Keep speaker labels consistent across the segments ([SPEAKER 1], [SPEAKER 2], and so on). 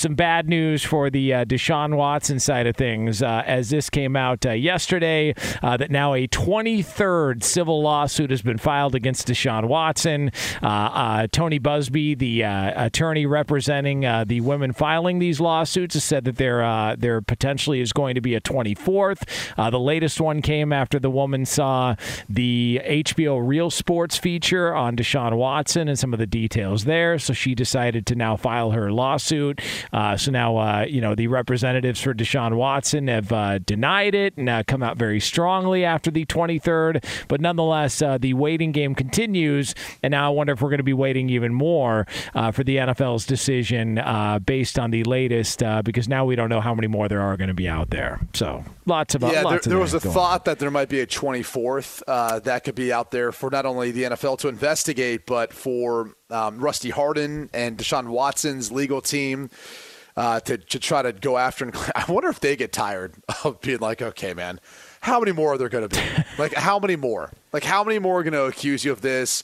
[SPEAKER 1] Some bad news for the uh, Deshaun Watson side of things, uh, as this came out uh, yesterday uh, that now a 23rd civil lawsuit has been filed against Deshaun Watson. Uh, uh, Tony Buzbee, the attorney representing the women filing these lawsuits, has said that there there potentially is going to be a 24th. the latest one came after the woman saw the HBO Real Sports feature on Deshaun Watson and some of the details there, so she decided to now file her lawsuit. Uh, so now, uh, you know, the representatives for Deshaun Watson have uh, denied it and uh, come out very strongly after the 23rd. But nonetheless, uh, the waiting game continues. And now I wonder if we're going to be waiting even more uh, for the NFL's decision based on the latest, because now we don't know how many more there are going to be out there. So lots of
[SPEAKER 2] yeah.
[SPEAKER 1] Lots
[SPEAKER 2] there, there was a thought on. that there might be a 24th that could be out there for not only the NFL to investigate, but for um, Rusty Hardin and Deshaun Watson's legal team uh, to, to try to go after. And I wonder if they get tired of being like, okay, man, how many more are there going to be? like, how many more? Like, how many more are going to accuse you of this?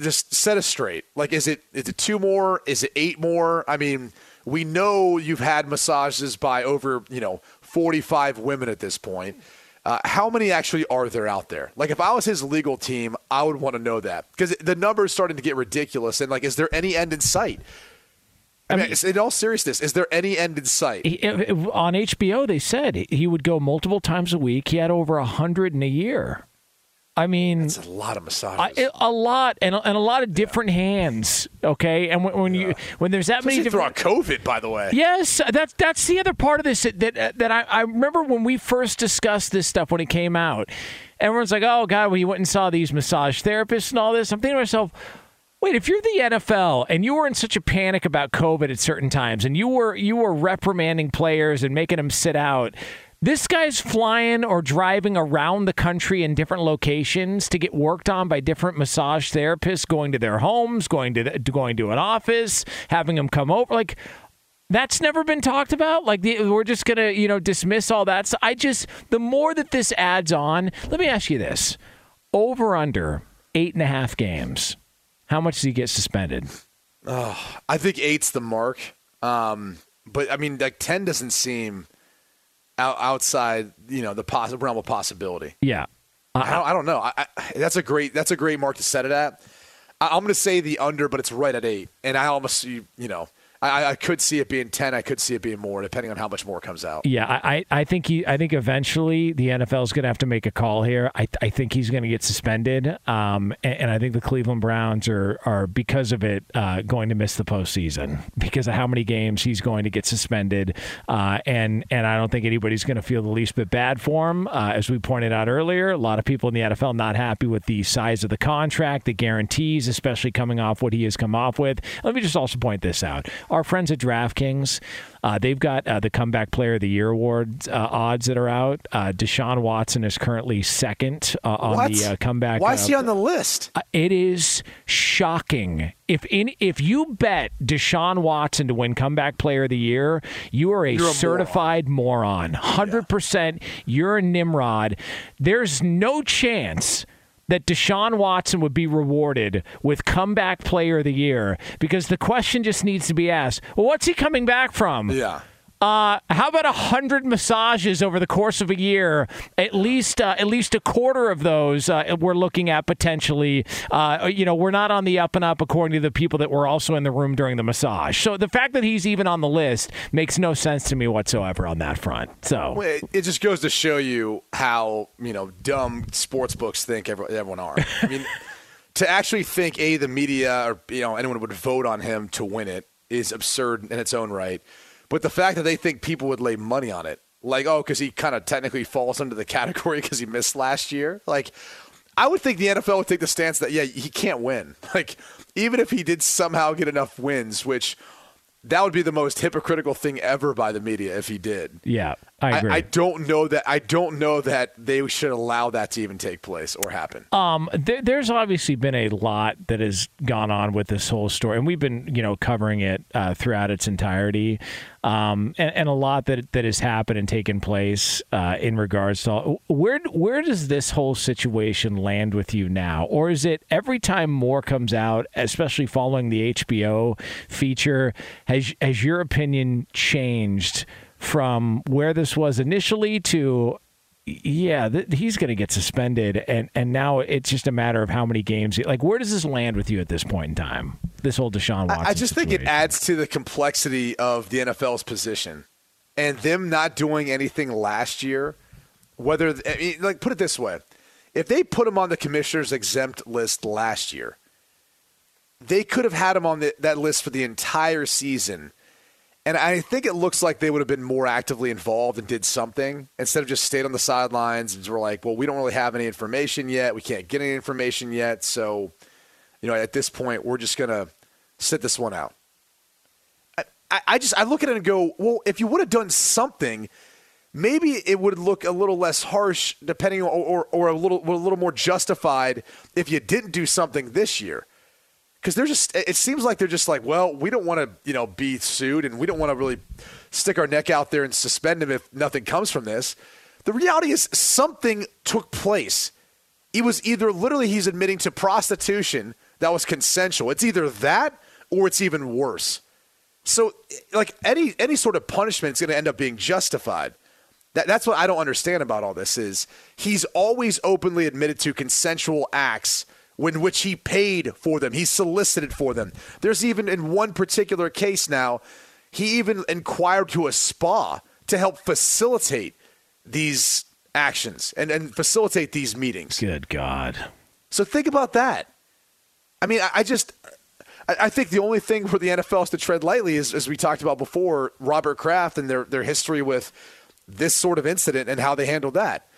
[SPEAKER 2] Just set us straight. Like, is it is it two more? Is it eight more? I mean, we know you've had massages by over you know forty five women at this point. Uh, how many actually are there out there? Like, if I was his legal team, I would want to know that because the number is starting to get ridiculous. And like, is there any end in sight? I, I mean, mean, in all seriousness, is there any end in sight?
[SPEAKER 1] He, on HBO, they said he would go multiple times a week. He had over a hundred in a year. I mean,
[SPEAKER 2] it's a lot of massages.
[SPEAKER 1] I, a lot, and a, and a lot of different yeah. hands. Okay, and when, when yeah. you when there's that
[SPEAKER 2] Especially
[SPEAKER 1] many different
[SPEAKER 2] COVID, by the way.
[SPEAKER 1] Yes, that's that's the other part of this that that, uh, that I, I remember when we first discussed this stuff when it came out. Everyone's like, "Oh God, we went and saw these massage therapists and all this." I'm thinking to myself Wait, if you're the NFL and you were in such a panic about COVID at certain times and you were you were reprimanding players and making them sit out, this guy's flying or driving around the country in different locations to get worked on by different massage therapists, going to their homes, going to the, going to an office, having them come over. Like that's never been talked about. Like the, we're just gonna you know dismiss all that. So I just the more that this adds on. Let me ask you this: over under eight and a half games. How much does he get suspended?
[SPEAKER 2] Oh, I think eight's the mark. Um, but I mean, like ten doesn't seem out, outside, you know, the poss- realm of possibility.
[SPEAKER 1] Yeah,
[SPEAKER 2] uh, I, don't, I, don't, know. I, I, that's a great that's a great mark to set it at. I, am going to say the under, but it's right at eight, and I almost you, you know. I, I could see it being ten. I could see it being more, depending on how much more comes out.
[SPEAKER 1] Yeah, I, I think he. I think eventually the NFL is going to have to make a call here. I, I think he's going to get suspended, um, and, and, I think the Cleveland Browns are are because of it uh, going to miss the postseason because of how many games he's going to get suspended, uh, and and I don't think anybody's going to feel the least bit bad for him. Uh, as we pointed out earlier, a lot of people in the NFL not happy with the size of the contract, the guarantees, especially coming off what he has come off with. Let me just also point this out friends at DraftKings, uh, they've got uh, the Comeback Player of the Year award uh, odds that are out. Uh, Deshaun Watson is currently second uh, on
[SPEAKER 2] what?
[SPEAKER 1] the uh, comeback.
[SPEAKER 2] Why is he on the list?
[SPEAKER 1] it is shocking. If in, if you bet Deshaun Watson to win Comeback Player of the Year, you are a,
[SPEAKER 2] a
[SPEAKER 1] certified moron. Hundred yeah. percent, you're a Nimrod. There's no chance that Deshaun Watson would be rewarded with comeback player of the year because the question just needs to be asked well, what's he coming back from?
[SPEAKER 2] Yeah.
[SPEAKER 1] Uh, how about a hundred massages over the course of a year? At least, uh, at least a quarter of those uh, we're looking at potentially. Uh, you know, we're not on the up and up according to the people that were also in the room during the massage. So the fact that he's even on the list makes no sense to me whatsoever on that front. So
[SPEAKER 2] it just goes to show you how you know dumb sports books think everyone are. I mean, to actually think a the media or you know anyone would vote on him to win it is absurd in its own right. But the fact that they think people would lay money on it, like, oh, because he kind of technically falls under the category because he missed last year, like, I would think the NFL would take the stance that, yeah, he can't win. Like, even if he did somehow get enough wins, which that would be the most hypocritical thing ever by the media if he did.
[SPEAKER 1] Yeah. I agree.
[SPEAKER 2] I, I, don't know that. I don't know that they should allow that to even take place or happen.
[SPEAKER 1] Um, there, there's obviously been a lot that has gone on with this whole story, and we've been, you know, covering it uh, throughout its entirety, um, and, and, a lot that that has happened and taken place uh, in regards to all, where where does this whole situation land with you now, or is it every time more comes out, especially following the HBO feature, has has your opinion changed? From where this was initially to yeah, th- he's going to get suspended, and and now it's just a matter of how many games. Like, where does this land with you at this point in time? This whole Deshaun Watson.
[SPEAKER 2] I, I just
[SPEAKER 1] situation.
[SPEAKER 2] think it adds to the complexity of the NFL's position, and them not doing anything last year. Whether I mean, like put it this way, if they put him on the commissioner's exempt list last year, they could have had him on the, that list for the entire season and I think it looks like they would have been more actively involved and did something instead of just stayed on the sidelines and were like, well, we don't really have any information yet. We can't get any information yet. So, you know, at this point, we're just going to sit this one out. I, I just, I look at it and go, well, if you would have done something, maybe it would look a little less harsh depending or, or, or a little, a little more justified if you didn't do something this year because they're just it seems like they're just like well we don't want to you know be sued and we don't want to really stick our neck out there and suspend him if nothing comes from this. The reality is something took place. It was either literally he's admitting to prostitution that was consensual. It's either that or it's even worse. So like any any sort of punishment is going to end up being justified. That, that's what i don't understand about all this is he's always openly admitted to consensual acts in which he paid for them. He solicited for them. There's even in one particular case now, he even inquired to a spa to help facilitate these actions and, and facilitate these meetings.
[SPEAKER 1] Good God.
[SPEAKER 2] So think about that. I mean, I, I just. I think the only thing for the NFL is to tread lightly is, as we talked about before, Robert Kraft and their, their history with this sort of incident and how they handled that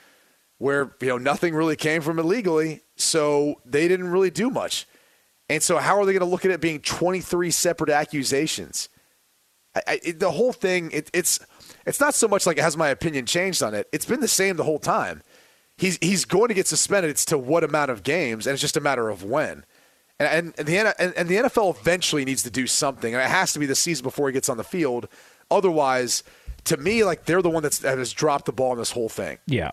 [SPEAKER 2] where you know nothing really came from illegally, so they didn't really do much. And so, how are they going to look at it being 23 separate accusations? I, I, the whole thing, it, it's it's not so much like has my opinion changed on it. It's been the same the whole time. He's he's going to get suspended. It's to what amount of games, and it's just a matter of when. And, and the and, and the NFL eventually needs to do something, and it has to be the season before he gets on the field. Otherwise, to me, like they're the one that's, that has dropped the ball in this whole thing.
[SPEAKER 1] Yeah,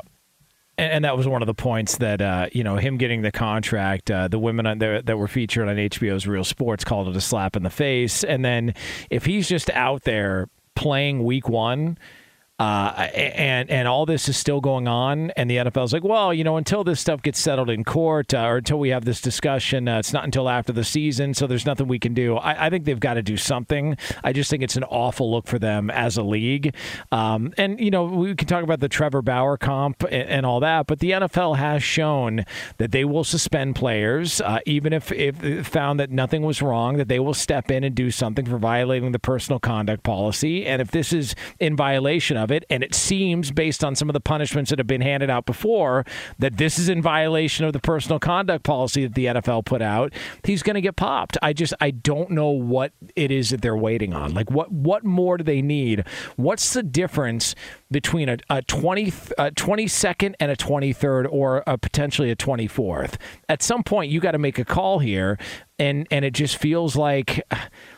[SPEAKER 1] and, that was one of the points that uh, you know him getting the contract. Uh, the women that were featured on HBO's Real Sports called it a slap in the face. And then if he's just out there playing Week One, Uh, and and all this is still going on, and the NFL's like, well, you know, until this stuff gets settled in court uh, or until we have this discussion, uh, it's not until after the season, so there's nothing we can do. I, I think they've got to do something. I just think it's an awful look for them as a league. Um, and you know, we can talk about the Trevor Bauer comp and, and, all that, but the NFL has shown that they will suspend players, uh, even if if found that nothing was wrong, that they will step in and do something for violating the personal conduct policy. And if this is in violation of of it. And it seems, based on some of the punishments that have been handed out before, that this is in violation of the personal conduct policy that the NFL put out. He's going to get popped. I just I don't know what it is that they're waiting on. Like what what more do they need? What's the difference between a, a 20 a 22nd and a 23rd or a potentially a 24th? At some point you got to make a call here and and it just feels like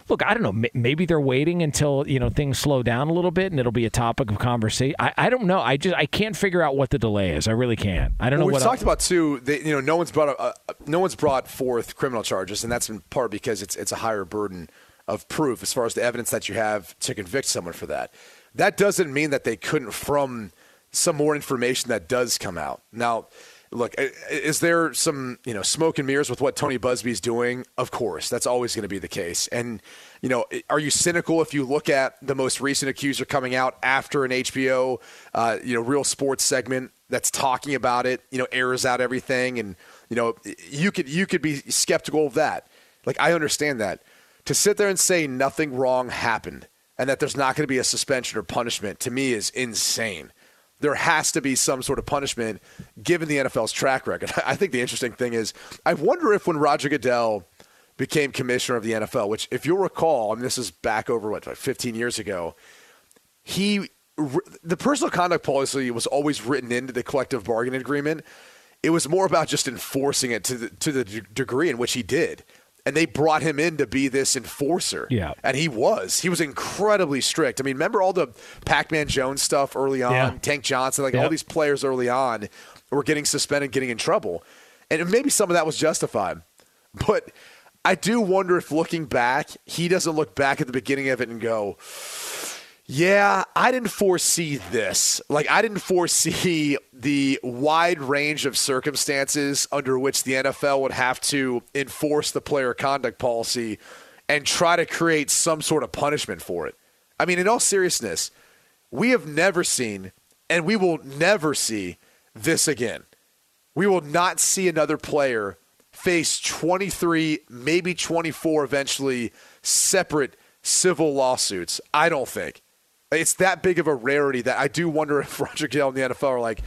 [SPEAKER 1] look, I don't know. Maybe they're waiting until you know things slow down a little bit, and it'll be a topic of conversation. I, I don't know. I just I can't figure out what the delay is. I really can't. I don't
[SPEAKER 2] well,
[SPEAKER 1] know.
[SPEAKER 2] We've
[SPEAKER 1] talked
[SPEAKER 2] else. about too. They, you know, no one's brought no one's brought forth criminal charges, and that's in part because it's it's a higher burden of proof as far as the evidence that you have to convict someone for that. That doesn't mean that they couldn't from some more information that does come out now look, is there some you know smoke and mirrors with what Tony Buzbee's doing? Of course, that's always going to be the case. And you know, are you cynical if you look at the most recent accuser coming out after an HBO, uh, you know, real sports segment that's talking about it? You know, airs out everything, and you know, you could you could be skeptical of that. Like I understand that. To sit there and say nothing wrong happened and that there's not going to be a suspension or punishment to me is insane there has to be some sort of punishment given the NFL's track record. I think the interesting thing is, I wonder if when Roger Goodell became commissioner of the NFL, which, if you'll recall, I mean, this is back over what, like 15 years ago, he the personal conduct policy was always written into the collective bargaining agreement. It was more about just enforcing it to the, to the degree in which he did and they brought him in to be this enforcer.
[SPEAKER 1] Yeah.
[SPEAKER 2] And he was. He was incredibly strict. I mean, remember all the Pac Man Jones stuff early on, yeah. Tank Johnson, like all these players early on were getting suspended, getting in trouble. And maybe some of that was justified. But I do wonder if looking back, he doesn't look back at the beginning of it and go, yeah, I didn't foresee this. Like, I didn't foresee the wide range of circumstances under which the NFL would have to enforce the player conduct policy and try to create some sort of punishment for it. I mean, in all seriousness, we have never seen, and we will never see this again. We will not see another player face 23, maybe 24 eventually separate civil lawsuits. I don't think. It's that big of a rarity that I do wonder if Roger Goodell and the NFL are like,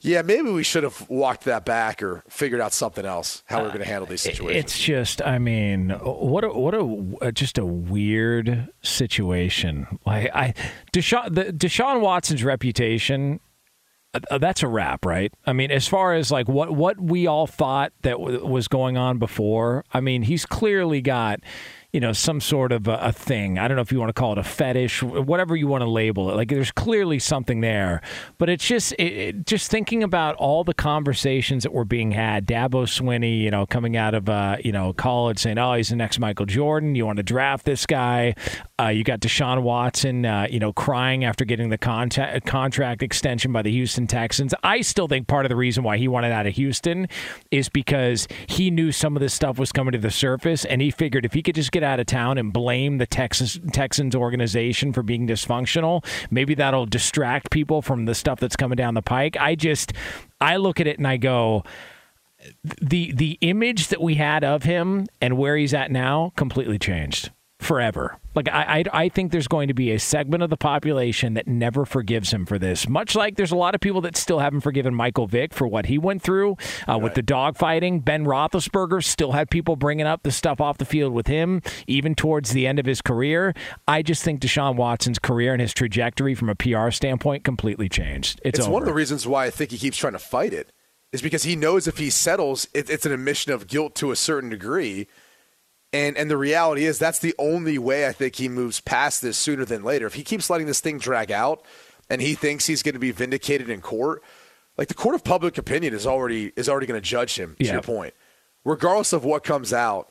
[SPEAKER 2] yeah, maybe we should have walked that back or figured out something else how we're uh, going to handle these situations.
[SPEAKER 1] It's just, I mean, what a, what a uh, just a weird situation. Like I, Deshaun, the, Deshaun Watson's reputation. Uh, uh, that's a wrap, right? I mean, as far as like what what we all thought that w- was going on before, I mean, he's clearly got you know, some sort of a, a, thing. I don't know if you want to call it a fetish, whatever you want to label it. Like there's clearly something there, but it's just it, it, just thinking about all the conversations that were being had. Dabo Swinney, you know, coming out of uh, you know college saying, "Oh, he's the next Michael Jordan. You want to draft this guy." Uh, you got Deshaun Watson, uh, you know, crying after getting the contact, contract extension by the Houston Texans. I still think part of the reason why he wanted out of Houston is because he knew some of this stuff was coming to the surface, and he figured if he could just get out of town and blame the Texas Texans organization for being dysfunctional, maybe that'll distract people from the stuff that's coming down the pike. I just I look at it and I go the the image that we had of him and where he's at now completely changed forever. Like I, I, I, think there's going to be a segment of the population that never forgives him for this. Much like there's a lot of people that still haven't forgiven Michael Vick for what he went through uh, right. with the dogfighting. Ben Roethlisberger still had people bringing up the stuff off the field with him, even towards the end of his career. I just think Deshaun Watson's career and his trajectory from a PR standpoint completely changed. It's,
[SPEAKER 2] it's one of the reasons why I think he keeps trying to fight it is because he knows if he settles, it, it's an admission of guilt to a certain degree and and the reality is that's the only way I think he moves past this sooner than later. If he keeps letting this thing drag out and he thinks he's going to be vindicated in court, like the court of public opinion is already is already going to judge him to yeah. your point. Regardless of what comes out,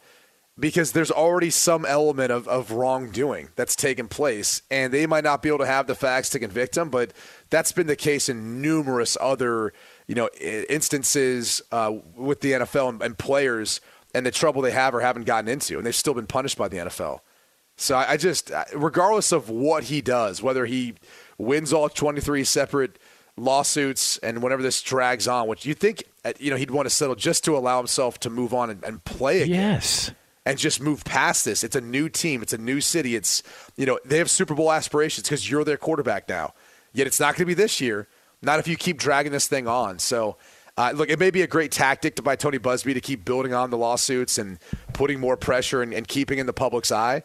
[SPEAKER 2] because there's already some element of, of wrongdoing that's taken place, and they might not be able to have the facts to convict him, but that's been the case in numerous other you know instances uh, with the NFL and, and players and the trouble they have or haven't gotten into, and they've still been punished by the NFL. So I, I just, regardless of what he does, whether he wins all 23 separate lawsuits and whenever this drags on, which you think uh, you know he'd want to settle just to allow himself to move on and, and play again
[SPEAKER 3] Yes.
[SPEAKER 2] and just move past this. It's a new team. It's a new city. It's you know they have Super Bowl aspirations because you're their quarterback now. Yet it's not going to be this year. Not if you keep dragging this thing on. So. Uh, look, it may be a great tactic to by Tony Buzbee to keep building on the lawsuits and putting more pressure and, and keeping in the public's eye.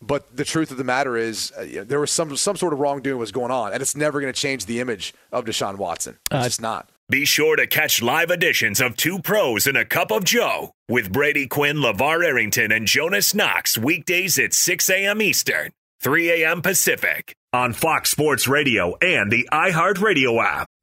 [SPEAKER 2] But the truth of the matter is, uh, there was some some sort of wrongdoing was going on, and it's never going to change the image of Deshaun Watson. It's just not.
[SPEAKER 4] Be sure to catch live editions of Two Pros and a Cup of Joe with Brady Quinn, LeVar Arrington, and Jonas Knox weekdays at 6 a.m. Eastern, 3 a.m. Pacific on Fox Sports Radio and the iHeartRadio app.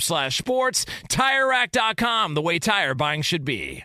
[SPEAKER 1] slash sports. TireRack.com, the way tire buying should be.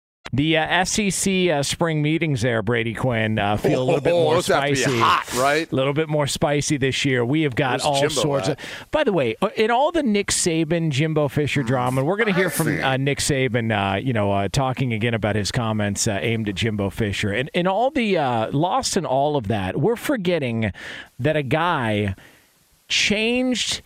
[SPEAKER 1] The uh, SEC uh, spring meetings there, Brady Quinn, uh, feel a little bit
[SPEAKER 2] Oh,
[SPEAKER 1] more
[SPEAKER 2] those have to be
[SPEAKER 1] spicy.
[SPEAKER 2] hot, right?
[SPEAKER 1] A little bit more spicy this year. We have got
[SPEAKER 2] Where's
[SPEAKER 1] all
[SPEAKER 2] Jimbo
[SPEAKER 1] sorts
[SPEAKER 2] at?
[SPEAKER 1] of. By the way, uh, in all the Nick Saban, Jimbo Fisher drama, we're going to hear from uh, Nick Saban, uh, you know, uh, talking again about his comments uh, aimed at Jimbo Fisher, and in all the uh, lost in all of that, we're forgetting that a guy changed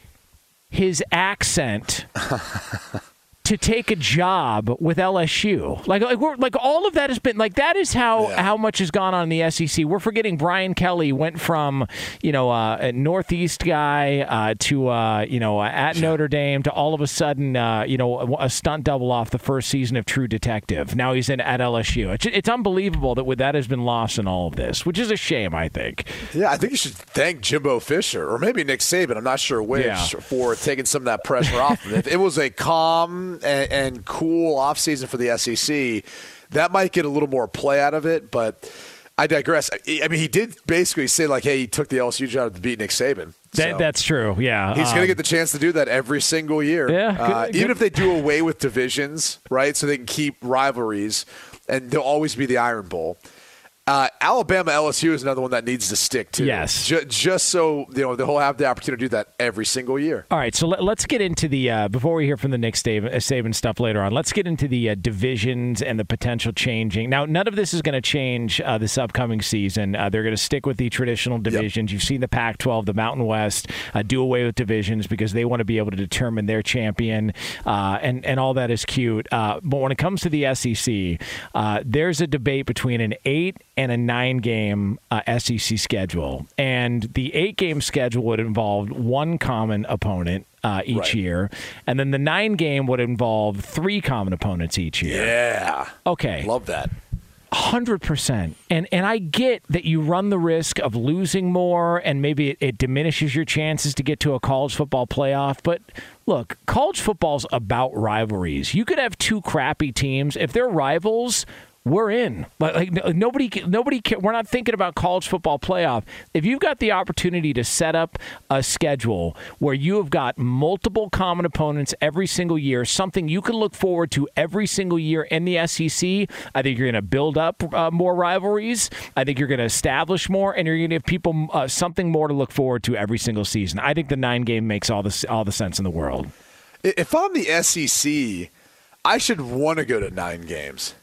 [SPEAKER 1] his accent to take a job with LSU. Like like we're like all of that has been like that is how
[SPEAKER 2] Yeah.
[SPEAKER 1] how much has gone on in the SEC. We're forgetting Brian Kelly went from you know uh, a Northeast guy uh, to uh, you know uh, at Notre Dame to all of a sudden uh, you know a, a stunt double off the first season of True Detective. Now he's in at LSU. It's, it's unbelievable that with that has been lost in all of this, which is a shame. I think.
[SPEAKER 2] Yeah, I think you should thank Jimbo Fisher or maybe Nick Saban. I'm not sure which
[SPEAKER 1] Yeah.
[SPEAKER 2] for taking some of that pressure off of it. It was a calm and, and cool offseason for the SEC, that might get a little more play out of it. But I digress. I mean, he did basically say like, "Hey, he took the LSU job to beat Nick Saban."
[SPEAKER 1] That, that's true. Yeah,
[SPEAKER 2] He's going
[SPEAKER 1] Um,
[SPEAKER 2] to get the chance to do that every single year.
[SPEAKER 1] Yeah,
[SPEAKER 2] Uh,
[SPEAKER 1] good-
[SPEAKER 2] even if they do away with divisions, right? So they can keep rivalries, and there'll always be the Iron Bowl. Uh, Alabama LSU is another one that needs to stick to.
[SPEAKER 1] Yes.
[SPEAKER 2] Ju- just so you know they'll have the opportunity to do that every single year.
[SPEAKER 1] All right, so let, us get into the uh, before we hear from the Nick Saban, uh, Saban stuff later on. Let's get into the uh, divisions and the potential changing. Now, none of this is going to change uh, this upcoming season. Uh, they're going to stick with the traditional divisions. You've seen the Pac-12, the Mountain West, uh, do away with divisions because they want to be able to determine their champion, uh, and and all that is cute. Uh, but when it comes to the SEC, uh, there's a debate between an eight and a nine game uh, SEC schedule. And the eight game schedule would involve one common opponent uh, each
[SPEAKER 2] Right.
[SPEAKER 1] year. And then the nine game would involve three common opponents each year.
[SPEAKER 2] Yeah,
[SPEAKER 1] Okay.
[SPEAKER 2] love that.
[SPEAKER 1] Hundred percent, and and I get that you run the risk of losing more, and maybe it, it diminishes your chances to get to a college football playoff. But look, college football's about rivalries. You could have two crappy teams if they're rivals. We're in. Like, like nobody, nobody. We're not thinking about college football playoff. If you've got the opportunity to set up a schedule where you have got multiple common opponents every single year, something you can look forward to every single year in the SEC, I think you're going to build up uh, more rivalries. I think you're going to establish more, and you're going to give people uh, something more to look forward to every single season. I think the nine game makes all the all the sense in the world.
[SPEAKER 2] If I'm the SEC, I should want to go to nine games.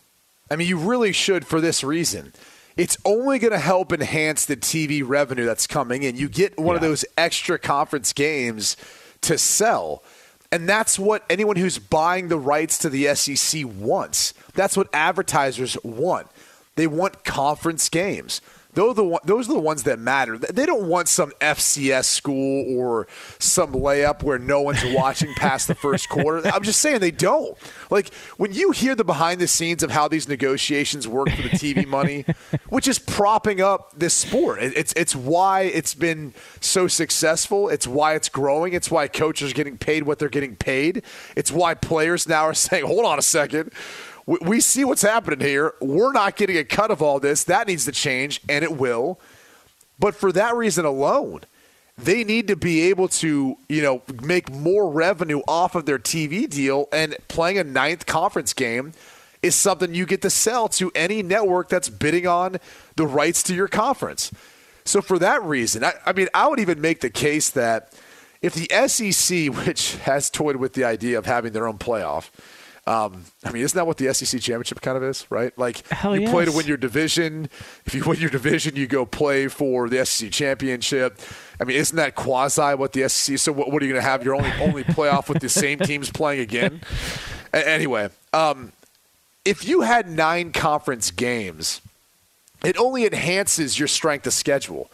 [SPEAKER 2] I mean, you really should for this reason. It's only going to help enhance the TV revenue that's coming in. You get one of those extra conference games to sell. And that's what anyone who's buying the rights to the SEC wants. That's what advertisers want. They want conference games. Those are, the those are the ones that matter. They don't want some FCS school or some layup where no one's watching past the first quarter. I'm just saying they don't. Like when you hear the behind the scenes of how these negotiations work for the TV money, which is propping up this sport. It's it's why it's been so successful. It's why it's growing. It's why coaches are getting paid what they're getting paid. It's why players now are saying, "Hold on a second we, we see what's happening here. We're not getting a cut of all this. That needs to change, and it will. But for that reason alone, they need to be able to, you know, make more revenue off of their TV deal. And playing a ninth conference game is something you get to sell to any network that's bidding on the rights to your conference. So for that reason, I, I mean, I would even make the case that if the SEC, which has toyed with the idea of having their own playoff, um, I mean, isn't that what the SEC championship kind of is, right? Like
[SPEAKER 1] Hell
[SPEAKER 2] you play to win your division. If you win your division, you go play for the SEC championship. I mean, isn't that quasi what the SEC? So what, what are you going to have your only only playoff with the same teams playing again? A- anyway, um, if you had nine conference games, it only enhances your strength of schedule.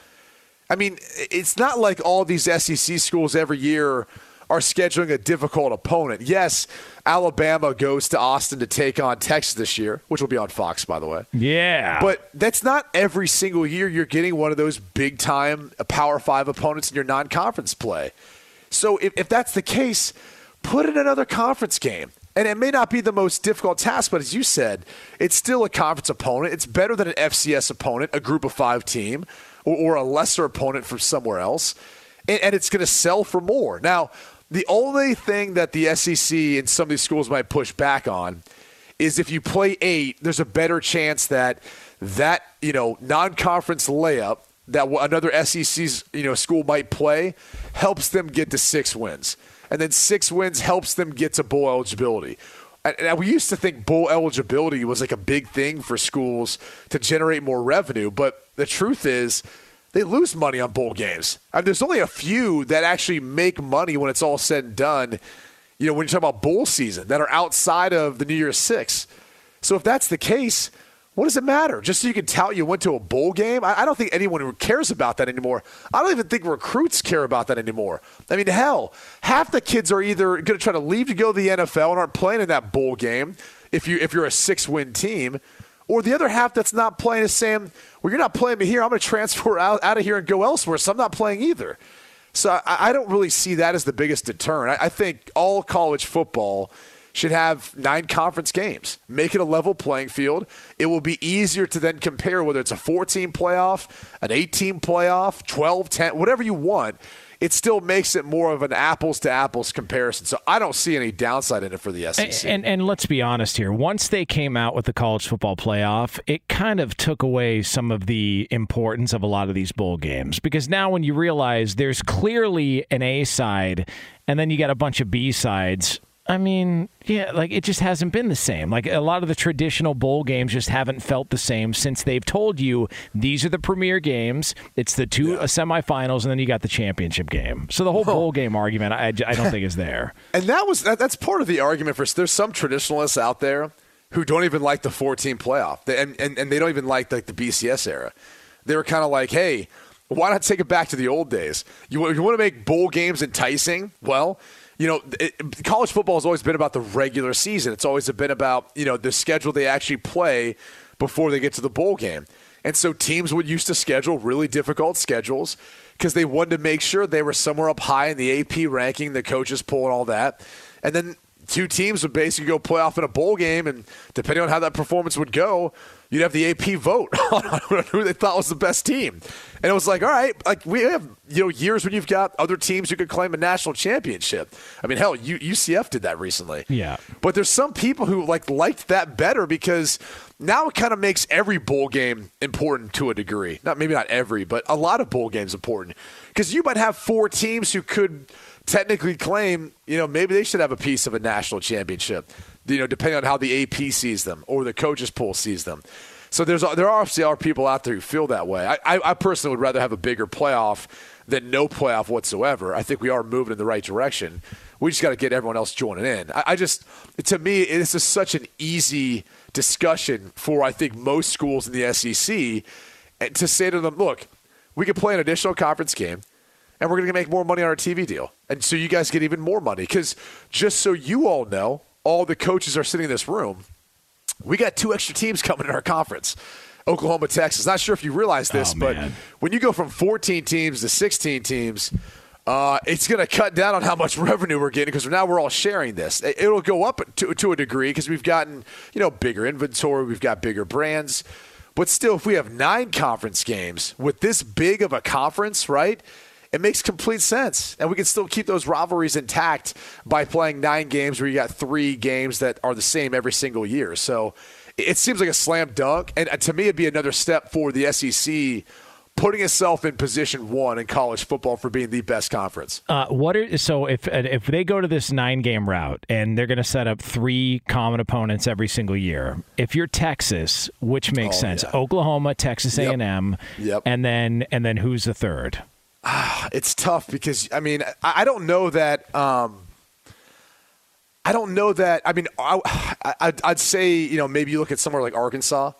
[SPEAKER 2] I mean, it's not like all these SEC schools every year are scheduling a difficult opponent. Yes, Alabama goes to Austin to take on Texas this year, which will be on Fox, by the way.
[SPEAKER 1] Yeah.
[SPEAKER 2] But that's not every single year you're getting one of those big time Power Five opponents in your non conference play. So if, if that's the case, put in another conference game. And it may not be the most difficult task, but as you said, it's still a conference opponent. It's better than an FCS opponent, a group of five team, or, or a lesser opponent from somewhere else. And, and it's going to sell for more. Now, the only thing that the SEC and some of these schools might push back on is if you play eight, there's a better chance that that you know non-conference layup that another SEC you know school might play helps them get to six wins, and then six wins helps them get to bowl eligibility. And we used to think bowl eligibility was like a big thing for schools to generate more revenue, but the truth is they lose money on bowl games. I mean, there's only a few that actually make money when it's all said and done. You know, when you talk about bowl season that are outside of the New Year's Six. So if that's the case, what does it matter? Just so you can tout you went to a bowl game? I, I don't think anyone cares about that anymore. I don't even think recruits care about that anymore. I mean, hell, half the kids are either going to try to leave to go to the NFL and aren't playing in that bowl game if you if you're a six win team or the other half that's not playing is saying, well, you're not playing me here. I'm going to transfer out, out of here and go elsewhere, so I'm not playing either. So I, I don't really see that as the biggest deterrent. I, I think all college football should have nine conference games. Make it a level playing field. It will be easier to then compare whether it's a 14 playoff, an 18 playoff, 12, 10, whatever you want it still makes it more of an apples to apples comparison. So I don't see any downside in it for the SEC.
[SPEAKER 1] And, and, and let's be honest here. Once they came out with the college football playoff, it kind of took away some of the importance of a lot of these bowl games because now when you realize there's clearly an A side and then you got a bunch of B sides I mean, yeah, like it just hasn't been the same. Like a lot of the traditional bowl games just haven't felt the same since they've told you these are the premier games. It's the two yeah. semifinals, and then you got the championship game. So the whole oh. bowl game argument, I, I don't think is there.
[SPEAKER 2] And that was that, that's part of the argument for. There's some traditionalists out there who don't even like the 14 playoff, and, and and they don't even like like the BCS era. They were kind of like, hey. Why not take it back to the old days? You, you want to make bowl games enticing? Well, you know, it, college football has always been about the regular season. It's always been about, you know, the schedule they actually play before they get to the bowl game. And so teams would used to schedule really difficult schedules because they wanted to make sure they were somewhere up high in the AP ranking, the coaches poll and all that. And then two teams would basically go play off in a bowl game, and depending on how that performance would go, you'd have the AP vote on who they thought was the best team. And it was like, all right, like we have you know years when you've got other teams who could claim a national championship. I mean, hell, UCF did that recently.
[SPEAKER 1] Yeah.
[SPEAKER 2] But there's some people who like liked that better because now it kind of makes every bowl game important to a degree. Not maybe not every, but a lot of bowl games important because you might have four teams who could technically claim, you know, maybe they should have a piece of a national championship you know, depending on how the AP sees them or the coaches pool sees them. So there's uh, there obviously are people out there who feel that way. I, I, I personally would rather have a bigger playoff than no playoff whatsoever. I think we are moving in the right direction. We just got to get everyone else joining in. I, I just, to me, this is such an easy discussion for I think most schools in the SEC to say to them, look, we could play an additional conference game and we're going to make more money on our TV deal. And so you guys get even more money. Because just so you all know, all the coaches are sitting in this room, we got two extra teams coming in our conference. Oklahoma, Texas. Not sure if you realize this, oh, but when you go from 14 teams to 16 teams, uh, it's going to cut down on how much revenue we're getting because now we're all sharing this. It'll go up to, to a degree because we've gotten you know bigger inventory, we've got bigger brands, but still, if we have nine conference games with this big of a conference, right? It makes complete sense. And we can still keep those rivalries intact by playing nine games where you got three games that are the same every single year. So it seems like a slam dunk. And uh, to me, it'd be another step for the SEC putting itself in position one in college football for being the best conference.
[SPEAKER 1] Uh, what are so if uh, if they go to this nine game route and they're going to set up three common opponents every single year? If you're Texas, which makes oh, sense, yeah. Oklahoma, Texas A and M,
[SPEAKER 2] yep.
[SPEAKER 1] and then and then who's the third?
[SPEAKER 2] It's tough because I mean I, I don't know that. Um, I don't know that. I mean, I, I'd, I'd say you know maybe you look at somewhere like Arkansas.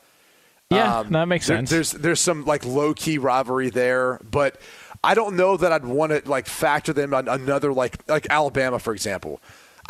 [SPEAKER 1] Yeah,
[SPEAKER 2] Um,
[SPEAKER 1] that makes
[SPEAKER 2] there-
[SPEAKER 1] sense.
[SPEAKER 2] there's there's some like low key rivalry there, but I don't know that I'd want to like factor them on another like like Alabama for example.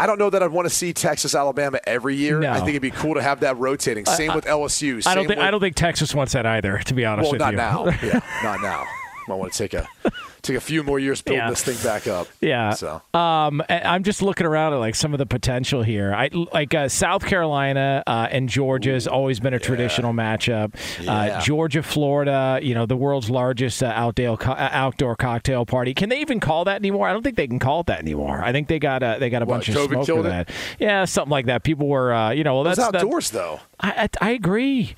[SPEAKER 2] I don't know that I'd want to see Texas Alabama every year.
[SPEAKER 1] No.
[SPEAKER 2] I think it'd be cool to have that rotating. Same with LSU.
[SPEAKER 1] I don't think
[SPEAKER 2] with,
[SPEAKER 1] I don't think Texas wants that either. To be honest
[SPEAKER 2] Well,
[SPEAKER 1] with
[SPEAKER 2] not
[SPEAKER 1] you.
[SPEAKER 2] Not now. Yeah, not now. Might want to take a take a few more years building
[SPEAKER 1] Yeah.
[SPEAKER 2] this thing back up.
[SPEAKER 1] Yeah.
[SPEAKER 2] So
[SPEAKER 1] Um, I'm just looking around at like some of the potential here. I like uh, South Carolina uh, and Georgia has always been a traditional matchup. Uh, Georgia, Florida, you know, the world's largest uh, outdoor co- uh, outdoor cocktail party. Can they even call that anymore? I don't think they can call it that anymore. I think they got uh, they got a
[SPEAKER 2] What,
[SPEAKER 1] bunch of
[SPEAKER 2] COVID
[SPEAKER 1] smoke
[SPEAKER 2] killed
[SPEAKER 1] for
[SPEAKER 2] it?
[SPEAKER 1] that. Yeah, something like that. People were, uh, you know, well, that's that-
[SPEAKER 2] outdoors though.
[SPEAKER 1] I, I I agree.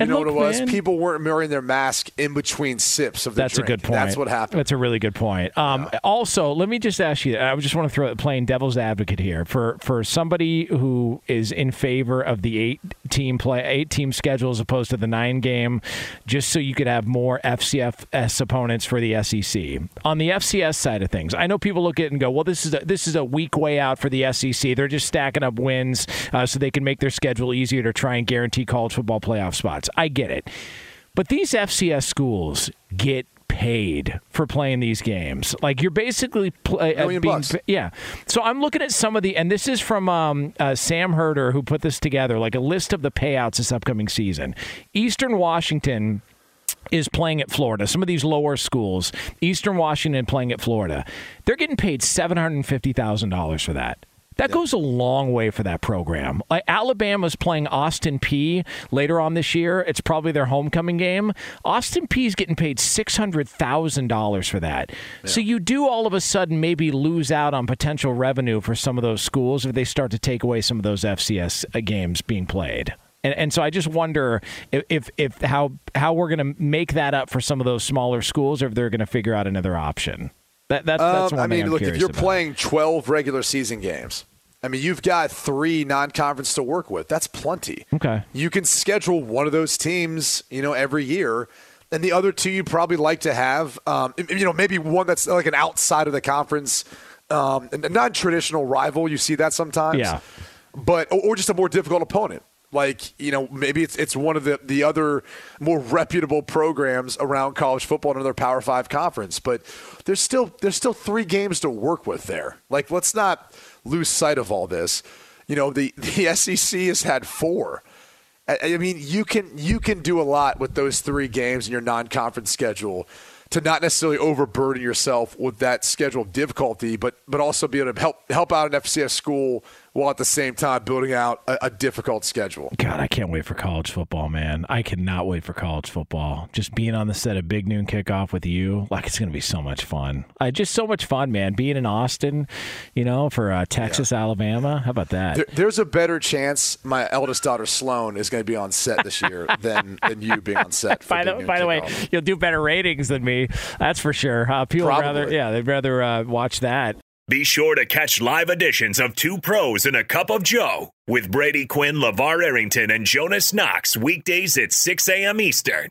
[SPEAKER 2] You
[SPEAKER 1] And
[SPEAKER 2] know
[SPEAKER 1] look,
[SPEAKER 2] what it was?
[SPEAKER 1] man,
[SPEAKER 2] People weren't wearing their mask in between sips of the
[SPEAKER 1] That's
[SPEAKER 2] drink.
[SPEAKER 1] a good point.
[SPEAKER 2] That's what happened.
[SPEAKER 1] That's a really good point. Um, Also, let me just ask you. I just want to throw playing devil's advocate here for for somebody who is in favor of the eight team play eight team schedule as opposed to the nine game, just so you could have more FCS opponents for the SEC. On the FCS side of things, I know people look at it and go, "Well, this is a, this is a weak way out for the SEC. They're just stacking up wins uh, so they can make their schedule easier to try and guarantee college football playoff spots." I get it. But these FCS schools get paid for playing these games. Like you're basically play, uh, being,
[SPEAKER 2] bucks.
[SPEAKER 1] yeah. So I'm looking at some of the, and this is from um, uh, Sam Herder who put this together, like a list of the payouts this upcoming season. Eastern Washington is playing at Florida. Some of these lower schools, Eastern Washington playing at Florida, they're getting paid seven hundred fifty thousand dollars for that. That goes a long way for that program. Like Alabama's playing Austin Peay later on this year. It's probably their homecoming game. Austin Peay's getting paid six hundred thousand dollars for that. So you do all of a sudden maybe lose out on potential revenue for some of those schools if they start to take away some of those FCS uh, games being played. And, and so I just wonder if, if, if how how we're going to make that up for some of those smaller schools, or if they're going to figure out another option. That, that that's
[SPEAKER 2] Um,
[SPEAKER 1] one
[SPEAKER 2] I
[SPEAKER 1] thing
[SPEAKER 2] mean,
[SPEAKER 1] I'm
[SPEAKER 2] look, if you're
[SPEAKER 1] about.
[SPEAKER 2] playing 12 regular season games, I mean, you've got three non-conference to work with. That's plenty.
[SPEAKER 1] Okay.
[SPEAKER 2] You can schedule one of those teams, you know, every year, and the other two you'd probably like to have, um, you know, maybe one that's like an outside of the conference, um, a non-traditional rival. You see that sometimes.
[SPEAKER 1] Yeah.
[SPEAKER 2] But or, or just a more difficult opponent. Like you know, maybe it's it's one of the the other more reputable programs around college football in another Power Five conference. But there's still there's still three games to work with there. Like let's not lose sight of all this. You know, the the SEC has had four. I, I mean, you can you can do a lot with those three games in your non-conference schedule to not necessarily overburden yourself with that schedule difficulty, but but also be able to help help out an FCS school while at the same time building out a, a difficult schedule.
[SPEAKER 1] God, I can't wait for college football, man. I cannot wait for college football. Just being on the set of Big Noon Kickoff with you, like it's going to be so much fun. Uh, just so much fun, man. Being in Austin, you know, for uh, Texas, Alabama. How about that?
[SPEAKER 2] There, there's a better chance my eldest daughter Sloan is going to be on set this year than than you being on set. For
[SPEAKER 1] by
[SPEAKER 2] Big
[SPEAKER 1] the
[SPEAKER 2] Noon
[SPEAKER 1] by the way, you'll do better ratings than me. That's for sure. Uh, people would rather, yeah, they'd rather uh, watch that.
[SPEAKER 4] Be sure to catch live editions of Two Pros and a Cup of Joe with Brady Quinn, LeVar Arrington, and Jonas Knox weekdays at 6 a.m. Eastern,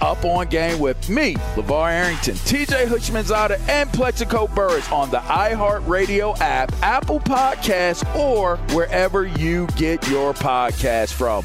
[SPEAKER 5] Up on Game with me, LeVar Arrington, TJ Houshmandzadeh, and Plaxico Burress on the iHeartRadio app, Apple Podcasts, or wherever you get your podcast from.